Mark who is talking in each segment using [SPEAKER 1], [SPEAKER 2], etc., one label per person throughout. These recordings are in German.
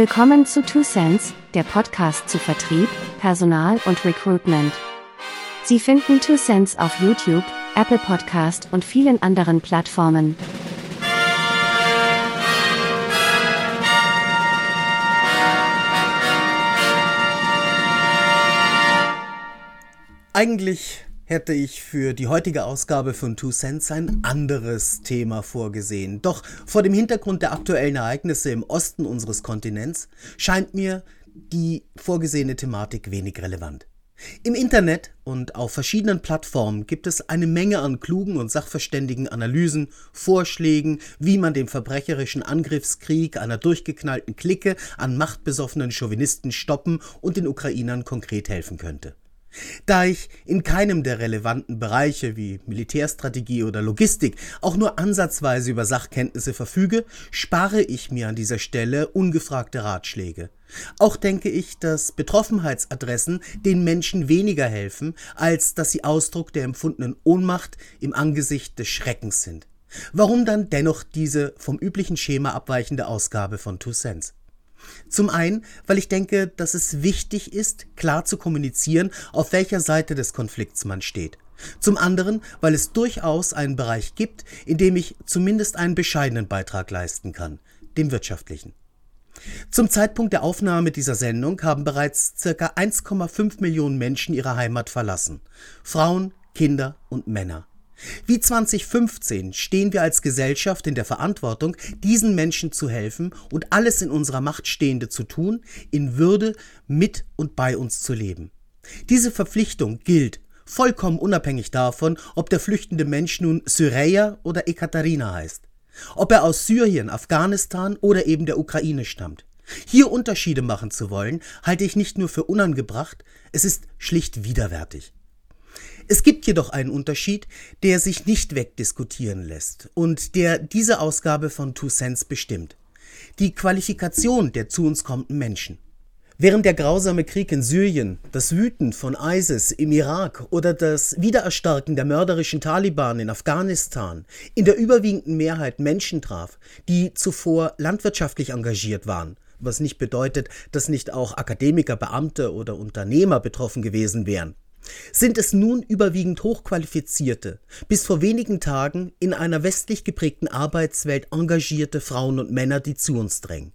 [SPEAKER 1] Willkommen zu Two Cents, der Podcast zu Vertrieb, Personal und Recruitment. Sie finden Two Cents auf YouTube, Apple Podcast und vielen anderen Plattformen.
[SPEAKER 2] Eigentlich hätte ich für die heutige Ausgabe von Two Cents ein anderes Thema vorgesehen. Doch vor dem Hintergrund der aktuellen Ereignisse im Osten unseres Kontinents scheint mir die vorgesehene Thematik wenig relevant. Im Internet und auf verschiedenen Plattformen gibt es eine Menge an klugen und sachverständigen Analysen, Vorschlägen, wie man dem verbrecherischen Angriffskrieg einer durchgeknallten Clique an machtbesoffenen Chauvinisten stoppen und den Ukrainern konkret helfen könnte. Da ich in keinem der relevanten Bereiche wie Militärstrategie oder Logistik auch nur ansatzweise über Sachkenntnisse verfüge, spare ich mir an dieser Stelle ungefragte Ratschläge. Auch denke ich, dass Betroffenheitsadressen den Menschen weniger helfen, als dass sie Ausdruck der empfundenen Ohnmacht im Angesicht des Schreckens sind. Warum dann dennoch diese vom üblichen Schema abweichende Ausgabe von Two Cents? Zum einen, weil ich denke, dass es wichtig ist, klar zu kommunizieren, auf welcher Seite des Konflikts man steht. Zum anderen, weil es durchaus einen Bereich gibt, in dem ich zumindest einen bescheidenen Beitrag leisten kann, dem wirtschaftlichen. Zum Zeitpunkt der Aufnahme dieser Sendung haben bereits ca. 1,5 Millionen Menschen ihre Heimat verlassen. Frauen, Kinder und Männer. Wie 2015 stehen wir als Gesellschaft in der Verantwortung, diesen Menschen zu helfen und alles in unserer Macht Stehende zu tun, in Würde mit und bei uns zu leben. Diese Verpflichtung gilt vollkommen unabhängig davon, ob der flüchtende Mensch nun Syreia oder Ekaterina heißt, ob er aus Syrien, Afghanistan oder eben der Ukraine stammt. Hier Unterschiede machen zu wollen, halte ich nicht nur für unangebracht, es ist schlicht widerwärtig. Es gibt jedoch einen Unterschied, der sich nicht wegdiskutieren lässt und der diese Ausgabe von Two Cents bestimmt. Die Qualifikation der zu uns kommenden Menschen. Während der grausame Krieg in Syrien, das Wüten von ISIS im Irak oder das Wiedererstarken der mörderischen Taliban in Afghanistan in der überwiegenden Mehrheit Menschen traf, die zuvor landwirtschaftlich engagiert waren, was nicht bedeutet, dass nicht auch Akademiker, Beamte oder Unternehmer betroffen gewesen wären sind es nun überwiegend hochqualifizierte, bis vor wenigen Tagen in einer westlich geprägten Arbeitswelt engagierte Frauen und Männer, die zu uns drängen.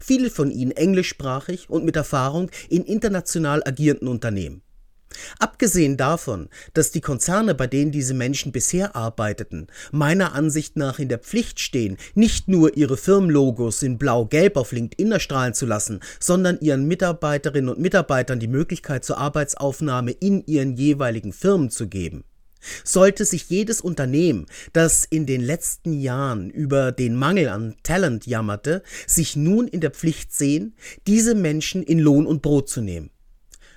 [SPEAKER 2] Viele von ihnen englischsprachig und mit Erfahrung in international agierenden Unternehmen. Abgesehen davon, dass die Konzerne, bei denen diese Menschen bisher arbeiteten, meiner Ansicht nach in der Pflicht stehen, nicht nur ihre Firmenlogos in blau-gelb auf LinkedIn erstrahlen zu lassen, sondern ihren Mitarbeiterinnen und Mitarbeitern die Möglichkeit zur Arbeitsaufnahme in ihren jeweiligen Firmen zu geben. Sollte sich jedes Unternehmen, das in den letzten Jahren über den Mangel an Talent jammerte, sich nun in der Pflicht sehen, diese Menschen in Lohn und Brot zu nehmen.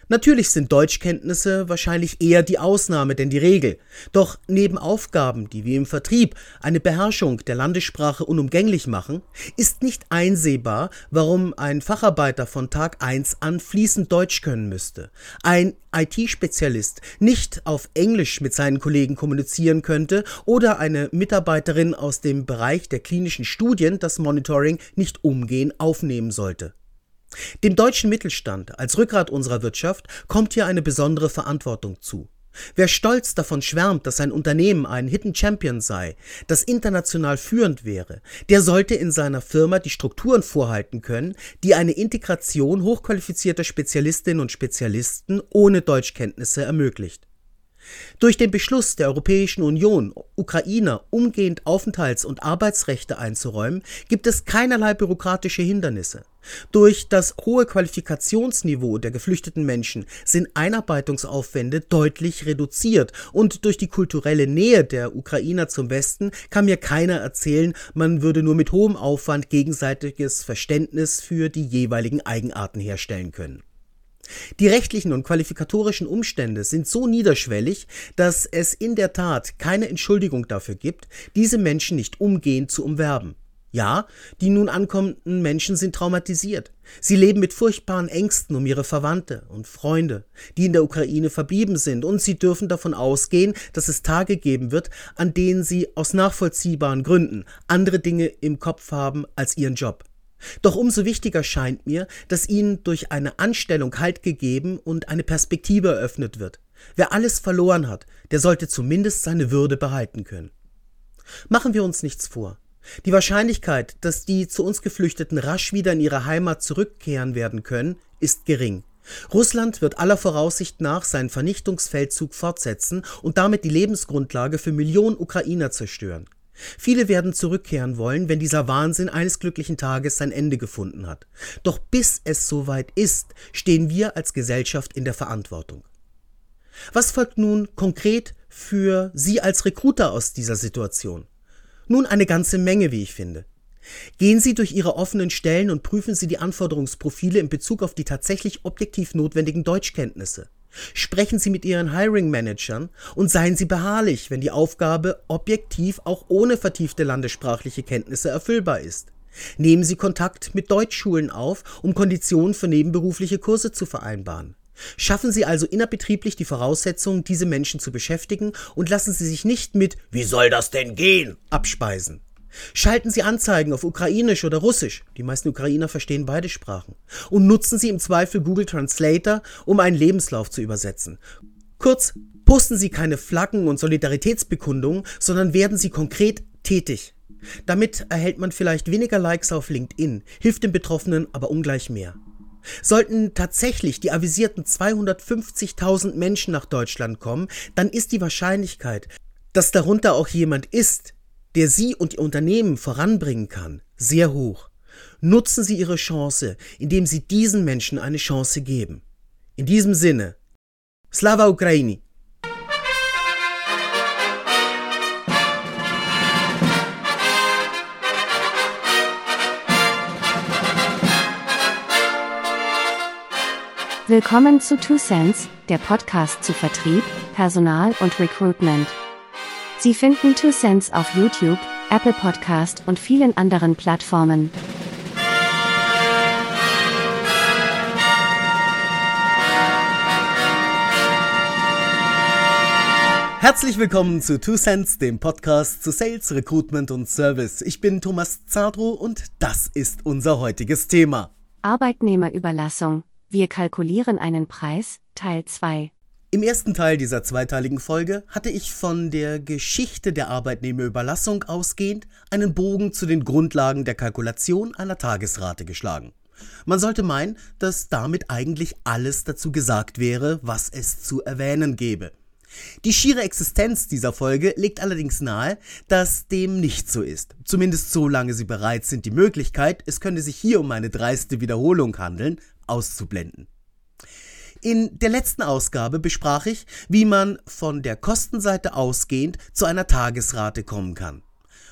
[SPEAKER 2] Natürlich sind Deutschkenntnisse wahrscheinlich eher die Ausnahme denn die Regel. Doch neben Aufgaben, die wie im Vertrieb eine Beherrschung der Landessprache unumgänglich machen, ist nicht einsehbar, warum ein Facharbeiter von Tag 1 an fließend Deutsch können müsste, ein IT-Spezialist nicht auf Englisch mit seinen Kollegen kommunizieren könnte oder eine Mitarbeiterin aus dem Bereich der klinischen Studien das Monitoring nicht umgehend aufnehmen sollte. Dem deutschen Mittelstand als Rückgrat unserer Wirtschaft kommt hier eine besondere Verantwortung zu. Wer stolz davon schwärmt, dass sein Unternehmen ein Hidden Champion sei, das international führend wäre, der sollte in seiner Firma die Strukturen vorhalten können, die eine Integration hochqualifizierter Spezialistinnen und Spezialisten ohne Deutschkenntnisse ermöglicht. Durch den Beschluss der Europäischen Union, Ukrainer umgehend Aufenthalts- und Arbeitsrechte einzuräumen, gibt es keinerlei bürokratische Hindernisse. Durch das hohe Qualifikationsniveau der geflüchteten Menschen sind Einarbeitungsaufwände deutlich reduziert und durch die kulturelle Nähe der Ukrainer zum Westen kann mir keiner erzählen, man würde nur mit hohem Aufwand gegenseitiges Verständnis für die jeweiligen Eigenarten herstellen können. Die rechtlichen und qualifikatorischen Umstände sind so niederschwellig, dass es in der Tat keine Entschuldigung dafür gibt, diese Menschen nicht umgehend zu umwerben. Ja, die nun ankommenden Menschen sind traumatisiert. Sie leben mit furchtbaren Ängsten um ihre Verwandte und Freunde, die in der Ukraine verblieben sind, und sie dürfen davon ausgehen, dass es Tage geben wird, an denen sie aus nachvollziehbaren Gründen andere Dinge im Kopf haben als ihren Job. Doch umso wichtiger scheint mir, dass ihnen durch eine Anstellung Halt gegeben und eine Perspektive eröffnet wird. Wer alles verloren hat, der sollte zumindest seine Würde behalten können. Machen wir uns nichts vor. Die Wahrscheinlichkeit, dass die zu uns Geflüchteten rasch wieder in ihre Heimat zurückkehren werden können, ist gering. Russland wird aller Voraussicht nach seinen Vernichtungsfeldzug fortsetzen und damit die Lebensgrundlage für Millionen Ukrainer zerstören. Viele werden zurückkehren wollen, wenn dieser Wahnsinn eines glücklichen Tages sein Ende gefunden hat. Doch bis es soweit ist, stehen wir als Gesellschaft in der Verantwortung. Was folgt nun konkret für Sie als Recruiter aus dieser Situation? Nun eine ganze Menge, wie ich finde. Gehen Sie durch Ihre offenen Stellen und prüfen Sie die Anforderungsprofile in Bezug auf die tatsächlich objektiv notwendigen Deutschkenntnisse. Sprechen Sie mit Ihren Hiring-Managern und seien Sie beharrlich, wenn die Aufgabe objektiv auch ohne vertiefte landessprachliche Kenntnisse erfüllbar ist. Nehmen Sie Kontakt mit Deutschschulen auf, um Konditionen für nebenberufliche Kurse zu vereinbaren. Schaffen Sie also innerbetrieblich die Voraussetzungen, diese Menschen zu beschäftigen und lassen Sie sich nicht mit Wie soll das denn gehen? abspeisen. Schalten Sie Anzeigen auf Ukrainisch oder Russisch, die meisten Ukrainer verstehen beide Sprachen, und nutzen Sie im Zweifel Google Translator, um einen Lebenslauf zu übersetzen. Kurz, posten Sie keine Flaggen und Solidaritätsbekundungen, sondern werden Sie konkret tätig. Damit erhält man vielleicht weniger Likes auf LinkedIn, hilft den Betroffenen aber ungleich mehr. Sollten tatsächlich die avisierten 250.000 Menschen nach Deutschland kommen, dann ist die Wahrscheinlichkeit, dass darunter auch jemand ist, der Sie und Ihr Unternehmen voranbringen kann, sehr hoch. Nutzen Sie Ihre Chance, indem Sie diesen Menschen eine Chance geben. In diesem Sinne, Slava Ukraini!
[SPEAKER 1] Willkommen zu Two Cents, der Podcast zu Vertrieb, Personal und Recruitment. Sie finden Two Cents auf YouTube, Apple Podcast und vielen anderen Plattformen.
[SPEAKER 2] Herzlich willkommen zu Two Cents, dem Podcast zu Sales, Recruitment und Service. Ich bin Thomas Zadro und das ist unser heutiges Thema.
[SPEAKER 1] Arbeitnehmerüberlassung wir kalkulieren einen Preis, Teil 2.
[SPEAKER 2] Im ersten Teil dieser zweiteiligen Folge hatte ich von der Geschichte der Arbeitnehmerüberlassung ausgehend einen Bogen zu den Grundlagen der Kalkulation einer Tagesrate geschlagen. Man sollte meinen, dass damit eigentlich alles dazu gesagt wäre, was es zu erwähnen gäbe. Die schiere Existenz dieser Folge legt allerdings nahe, dass dem nicht so ist. Zumindest solange Sie bereit sind, die Möglichkeit, es könnte sich hier um eine dreiste Wiederholung handeln, auszublenden. In der letzten Ausgabe besprach ich, wie man von der Kostenseite ausgehend zu einer Tagesrate kommen kann.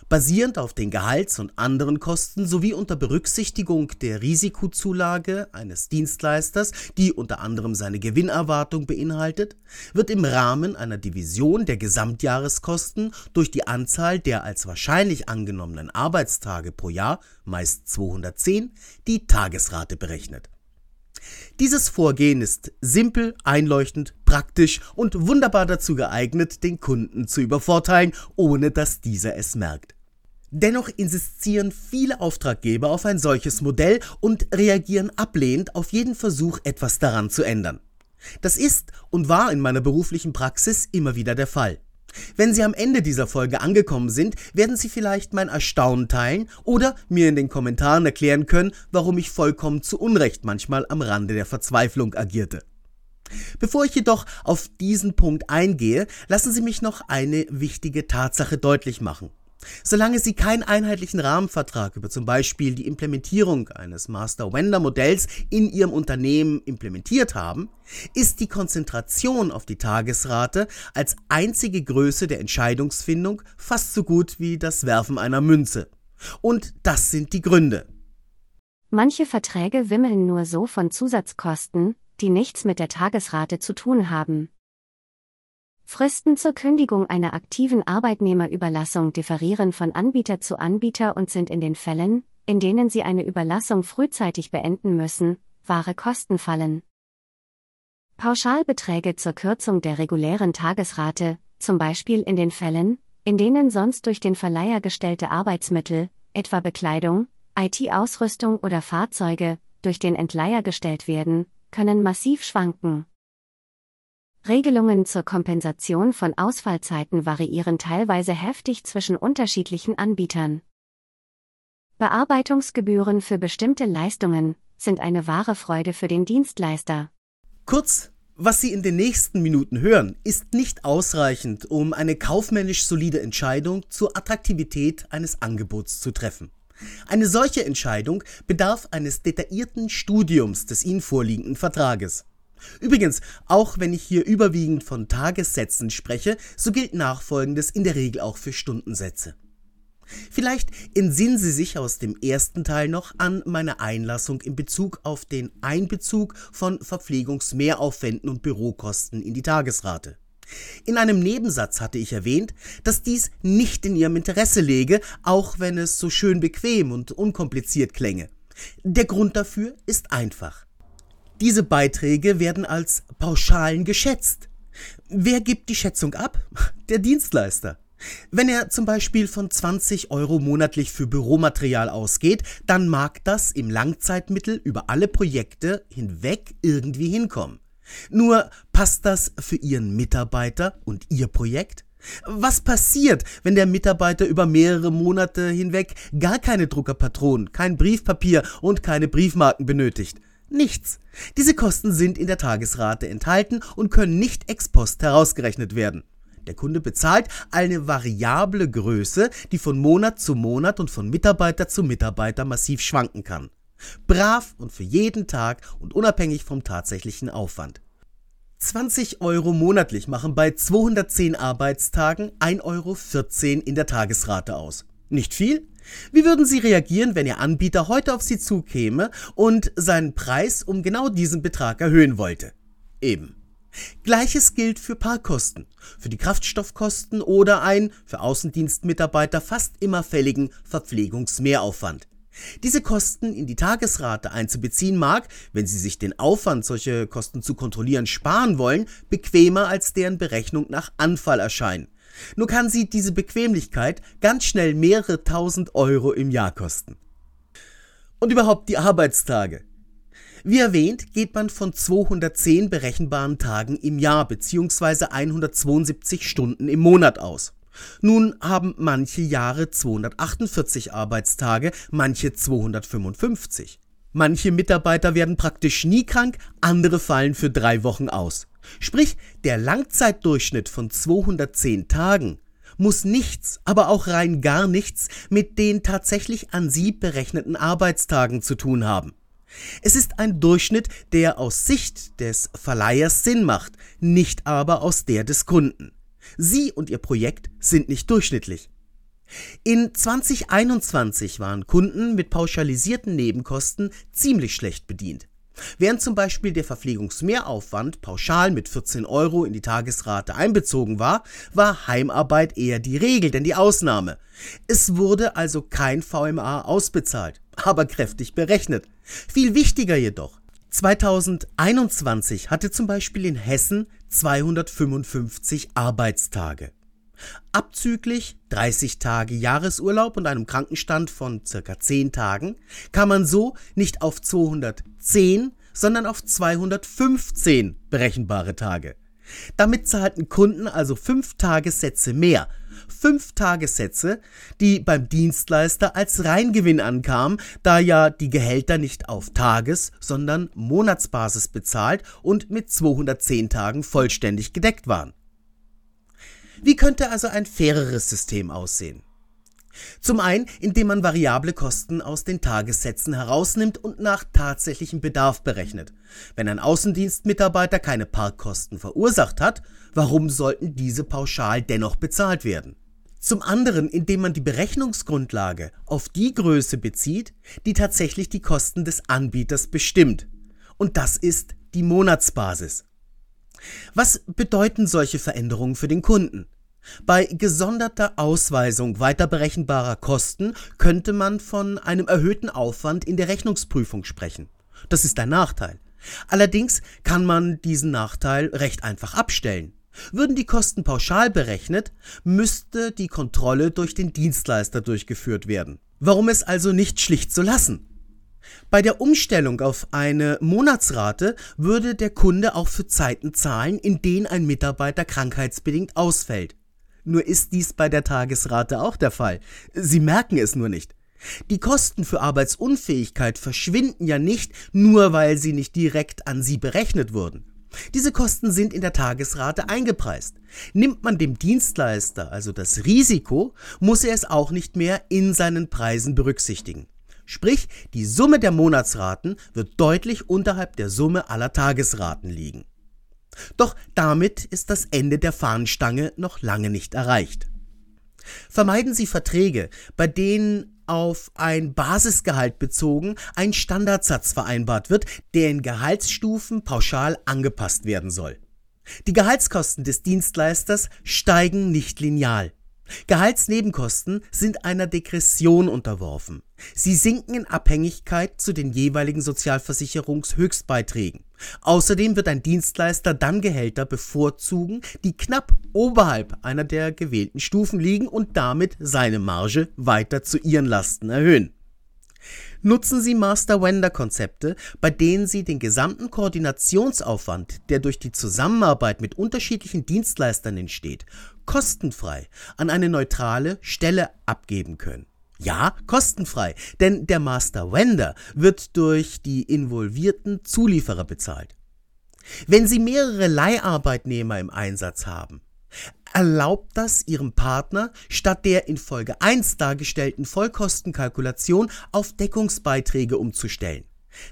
[SPEAKER 2] Basierend auf den Gehalts- und anderen Kosten sowie unter Berücksichtigung der Risikozulage eines Dienstleisters, die unter anderem seine Gewinnerwartung beinhaltet, wird im Rahmen einer Division der Gesamtjahreskosten durch die Anzahl der als wahrscheinlich angenommenen Arbeitstage pro Jahr, meist 210, die Tagesrate berechnet. Dieses Vorgehen ist simpel, einleuchtend, praktisch und wunderbar dazu geeignet, den Kunden zu übervorteilen, ohne dass dieser es merkt. Dennoch insistieren viele Auftraggeber auf ein solches Modell und reagieren ablehnend auf jeden Versuch, etwas daran zu ändern. Das ist und war in meiner beruflichen Praxis immer wieder der Fall. Wenn Sie am Ende dieser Folge angekommen sind, werden Sie vielleicht mein Erstaunen teilen oder mir in den Kommentaren erklären können, warum ich vollkommen zu Unrecht manchmal am Rande der Verzweiflung agierte. Bevor ich jedoch auf diesen Punkt eingehe, lassen Sie mich noch eine wichtige Tatsache deutlich machen. Solange Sie keinen einheitlichen Rahmenvertrag über zum Beispiel die Implementierung eines Master-Vendor-Modells in Ihrem Unternehmen implementiert haben, ist die Konzentration auf die Tagesrate als einzige Größe der Entscheidungsfindung fast so gut wie das Werfen einer Münze. Und das sind die Gründe.
[SPEAKER 1] Manche Verträge wimmeln nur so von Zusatzkosten, die nichts mit der Tagesrate zu tun haben. Fristen zur Kündigung einer aktiven Arbeitnehmerüberlassung differieren von Anbieter zu Anbieter und sind in den Fällen, in denen Sie eine Überlassung frühzeitig beenden müssen, wahre Kosten fallen. Pauschalbeträge zur Kürzung der regulären Tagesrate, zum Beispiel in den Fällen, in denen sonst durch den Verleiher gestellte Arbeitsmittel, etwa Bekleidung, IT-Ausrüstung oder Fahrzeuge durch den Entleiher gestellt werden, können massiv schwanken. Regelungen zur Kompensation von Ausfallzeiten variieren teilweise heftig zwischen unterschiedlichen Anbietern. Bearbeitungsgebühren für bestimmte Leistungen sind eine wahre Freude für den Dienstleister.
[SPEAKER 2] Kurz, was Sie in den nächsten Minuten hören, ist nicht ausreichend, um eine kaufmännisch solide Entscheidung zur Attraktivität eines Angebots zu treffen. Eine solche Entscheidung bedarf eines detaillierten Studiums des Ihnen vorliegenden Vertrages. Übrigens, auch wenn ich hier überwiegend von Tagessätzen spreche, so gilt nachfolgendes in der Regel auch für Stundensätze. Vielleicht entsinnen Sie sich aus dem ersten Teil noch an meine Einlassung in Bezug auf den Einbezug von Verpflegungsmehraufwänden und Bürokosten in die Tagesrate. In einem Nebensatz hatte ich erwähnt, dass dies nicht in Ihrem Interesse läge, auch wenn es so schön bequem und unkompliziert klänge. Der Grund dafür ist einfach. Diese Beiträge werden als Pauschalen geschätzt. Wer gibt die Schätzung ab? Der Dienstleister. Wenn er zum Beispiel von 20 Euro monatlich für Büromaterial ausgeht, dann mag das im Langzeitmittel über alle Projekte hinweg irgendwie hinkommen. Nur passt das für Ihren Mitarbeiter und Ihr Projekt? Was passiert, wenn der Mitarbeiter über mehrere Monate hinweg gar keine Druckerpatronen, kein Briefpapier und keine Briefmarken benötigt? Nichts. Diese Kosten sind in der Tagesrate enthalten und können nicht ex post herausgerechnet werden. Der Kunde bezahlt eine variable Größe, die von Monat zu Monat und von Mitarbeiter zu Mitarbeiter massiv schwanken kann. Brav und für jeden Tag und unabhängig vom tatsächlichen Aufwand. 20 Euro monatlich machen bei 210 Arbeitstagen 1,14 Euro in der Tagesrate aus. Nicht viel? Wie würden Sie reagieren, wenn Ihr Anbieter heute auf Sie zukäme und seinen Preis um genau diesen Betrag erhöhen wollte? Eben. Gleiches gilt für Parkkosten, für die Kraftstoffkosten oder ein für Außendienstmitarbeiter fast immer fälligen Verpflegungsmehraufwand. Diese Kosten in die Tagesrate einzubeziehen mag, wenn Sie sich den Aufwand, solche Kosten zu kontrollieren, sparen wollen, bequemer als deren Berechnung nach Anfall erscheinen. Nur kann sie diese Bequemlichkeit ganz schnell mehrere tausend Euro im Jahr kosten. Und überhaupt die Arbeitstage. Wie erwähnt, geht man von 210 berechenbaren Tagen im Jahr bzw. 172 Stunden im Monat aus. Nun haben manche Jahre 248 Arbeitstage, manche 255. Manche Mitarbeiter werden praktisch nie krank, andere fallen für drei Wochen aus. Sprich, der Langzeitdurchschnitt von 210 Tagen muss nichts, aber auch rein gar nichts mit den tatsächlich an Sie berechneten Arbeitstagen zu tun haben. Es ist ein Durchschnitt, der aus Sicht des Verleihers Sinn macht, nicht aber aus der des Kunden. Sie und Ihr Projekt sind nicht durchschnittlich. In 2021 waren Kunden mit pauschalisierten Nebenkosten ziemlich schlecht bedient. Während zum Beispiel der Verpflegungsmehraufwand pauschal mit 14 Euro in die Tagesrate einbezogen war, war Heimarbeit eher die Regel denn die Ausnahme. Es wurde also kein VMA ausbezahlt, aber kräftig berechnet. Viel wichtiger jedoch, 2021 hatte zum Beispiel in Hessen 255 Arbeitstage. Abzüglich 30 Tage Jahresurlaub und einem Krankenstand von circa 10 Tagen kam man so nicht auf 210, sondern auf 215 berechenbare Tage. Damit zahlten Kunden also 5 Tagessätze mehr. 5 Tagessätze, die beim Dienstleister als Reingewinn ankamen, da ja die Gehälter nicht auf Tages-, sondern Monatsbasis bezahlt und mit 210 Tagen vollständig gedeckt waren. Wie könnte also ein faireres System aussehen? Zum einen, indem man variable Kosten aus den Tagessätzen herausnimmt und nach tatsächlichem Bedarf berechnet. Wenn ein Außendienstmitarbeiter keine Parkkosten verursacht hat, warum sollten diese pauschal dennoch bezahlt werden? Zum anderen, indem man die Berechnungsgrundlage auf die Größe bezieht, die tatsächlich die Kosten des Anbieters bestimmt. Und das ist die Monatsbasis. Was bedeuten solche Veränderungen für den Kunden? Bei gesonderter Ausweisung weiter berechenbarer Kosten könnte man von einem erhöhten Aufwand in der Rechnungsprüfung sprechen. Das ist ein Nachteil. Allerdings kann man diesen Nachteil recht einfach abstellen. Würden die Kosten pauschal berechnet, müsste die Kontrolle durch den Dienstleister durchgeführt werden. Warum es also nicht schlicht so lassen? Bei der Umstellung auf eine Monatsrate würde der Kunde auch für Zeiten zahlen, in denen ein Mitarbeiter krankheitsbedingt ausfällt. Nur ist dies bei der Tagesrate auch der Fall. Sie merken es nur nicht. Die Kosten für Arbeitsunfähigkeit verschwinden ja nicht, nur weil sie nicht direkt an Sie berechnet wurden. Diese Kosten sind in der Tagesrate eingepreist. Nimmt man dem Dienstleister also das Risiko, muss er es auch nicht mehr in seinen Preisen berücksichtigen. Sprich, die Summe der Monatsraten wird deutlich unterhalb der Summe aller Tagesraten liegen. Doch damit ist das Ende der Fahnenstange noch lange nicht erreicht. Vermeiden Sie Verträge, bei denen auf ein Basisgehalt bezogen ein Standardsatz vereinbart wird, der in Gehaltsstufen pauschal angepasst werden soll. Die Gehaltskosten des Dienstleisters steigen nicht lineal. Gehaltsnebenkosten sind einer Degression unterworfen. Sie sinken in Abhängigkeit zu den jeweiligen Sozialversicherungshöchstbeiträgen. Außerdem wird ein Dienstleister dann Gehälter bevorzugen, die knapp oberhalb einer der gewählten Stufen liegen und damit seine Marge weiter zu ihren Lasten erhöhen. Nutzen Sie Master-Vendor-Konzepte, bei denen Sie den gesamten Koordinationsaufwand, der durch die Zusammenarbeit mit unterschiedlichen Dienstleistern entsteht, kostenfrei an eine neutrale Stelle abgeben können. Ja, kostenfrei, denn der Master Vendor wird durch die involvierten Zulieferer bezahlt. Wenn Sie mehrere Leiharbeitnehmer im Einsatz haben, erlaubt das Ihrem Partner, statt der in Folge 1 dargestellten Vollkostenkalkulation auf Deckungsbeiträge umzustellen.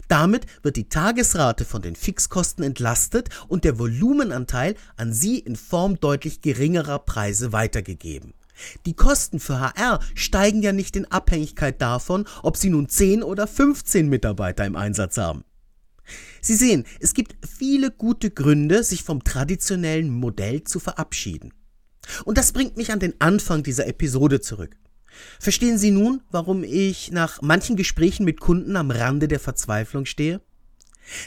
[SPEAKER 2] Damit wird die Tagesrate von den Fixkosten entlastet und der Volumenanteil an Sie in Form deutlich geringerer Preise weitergegeben. Die Kosten für HR steigen ja nicht in Abhängigkeit davon, ob Sie nun 10 oder 15 Mitarbeiter im Einsatz haben. Sie sehen, es gibt viele gute Gründe, sich vom traditionellen Modell zu verabschieden. Und das bringt mich an den Anfang dieser Episode zurück. Verstehen Sie nun, warum ich nach manchen Gesprächen mit Kunden am Rande der Verzweiflung stehe?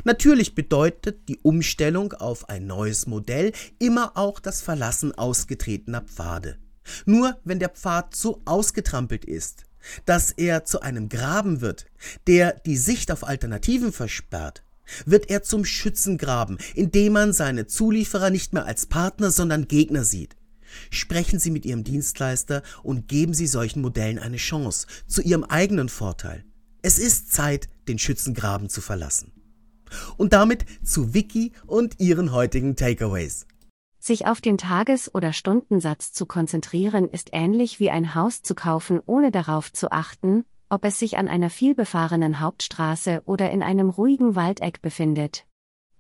[SPEAKER 2] Natürlich bedeutet die Umstellung auf ein neues Modell immer auch das Verlassen ausgetretener Pfade. Nur wenn der Pfad so ausgetrampelt ist, dass er zu einem Graben wird, der die Sicht auf Alternativen versperrt, wird er zum Schützengraben, in dem man seine Zulieferer nicht mehr als Partner, sondern Gegner sieht. Sprechen Sie mit Ihrem Dienstleister und geben Sie solchen Modellen eine Chance, zu Ihrem eigenen Vorteil. Es ist Zeit, den Schützengraben zu verlassen. Und damit zu Vicky und ihren heutigen Takeaways.
[SPEAKER 1] Sich auf den Tages- oder Stundensatz zu konzentrieren ist ähnlich wie ein Haus zu kaufen, ohne darauf zu achten, ob es sich an einer vielbefahrenen Hauptstraße oder in einem ruhigen Waldeck befindet.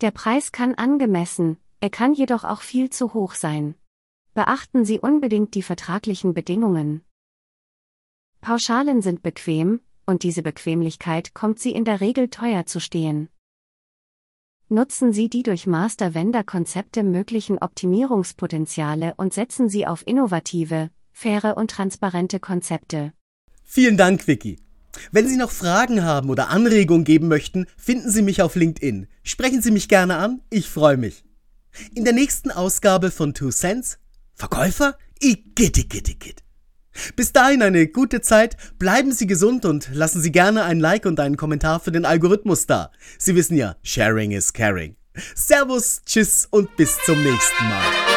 [SPEAKER 1] Der Preis kann angemessen, er kann jedoch auch viel zu hoch sein. Beachten Sie unbedingt die vertraglichen Bedingungen. Pauschalen sind bequem, und diese Bequemlichkeit kommt Sie in der Regel teuer zu stehen. Nutzen Sie die durch Master-Vendor-Konzepte möglichen Optimierungspotenziale und setzen Sie auf innovative, faire und transparente Konzepte.
[SPEAKER 2] Vielen Dank, Vicky. Wenn Sie noch Fragen haben oder Anregungen geben möchten, finden Sie mich auf LinkedIn. Sprechen Sie mich gerne an, ich freue mich. In der nächsten Ausgabe von Two Cents Verkäufer? Igitt, igitt, igitt. Bis dahin eine gute Zeit, bleiben Sie gesund und lassen Sie gerne ein Like und einen Kommentar für den Algorithmus da. Sie wissen ja, Sharing is Caring. Servus, Tschüss und bis zum nächsten Mal.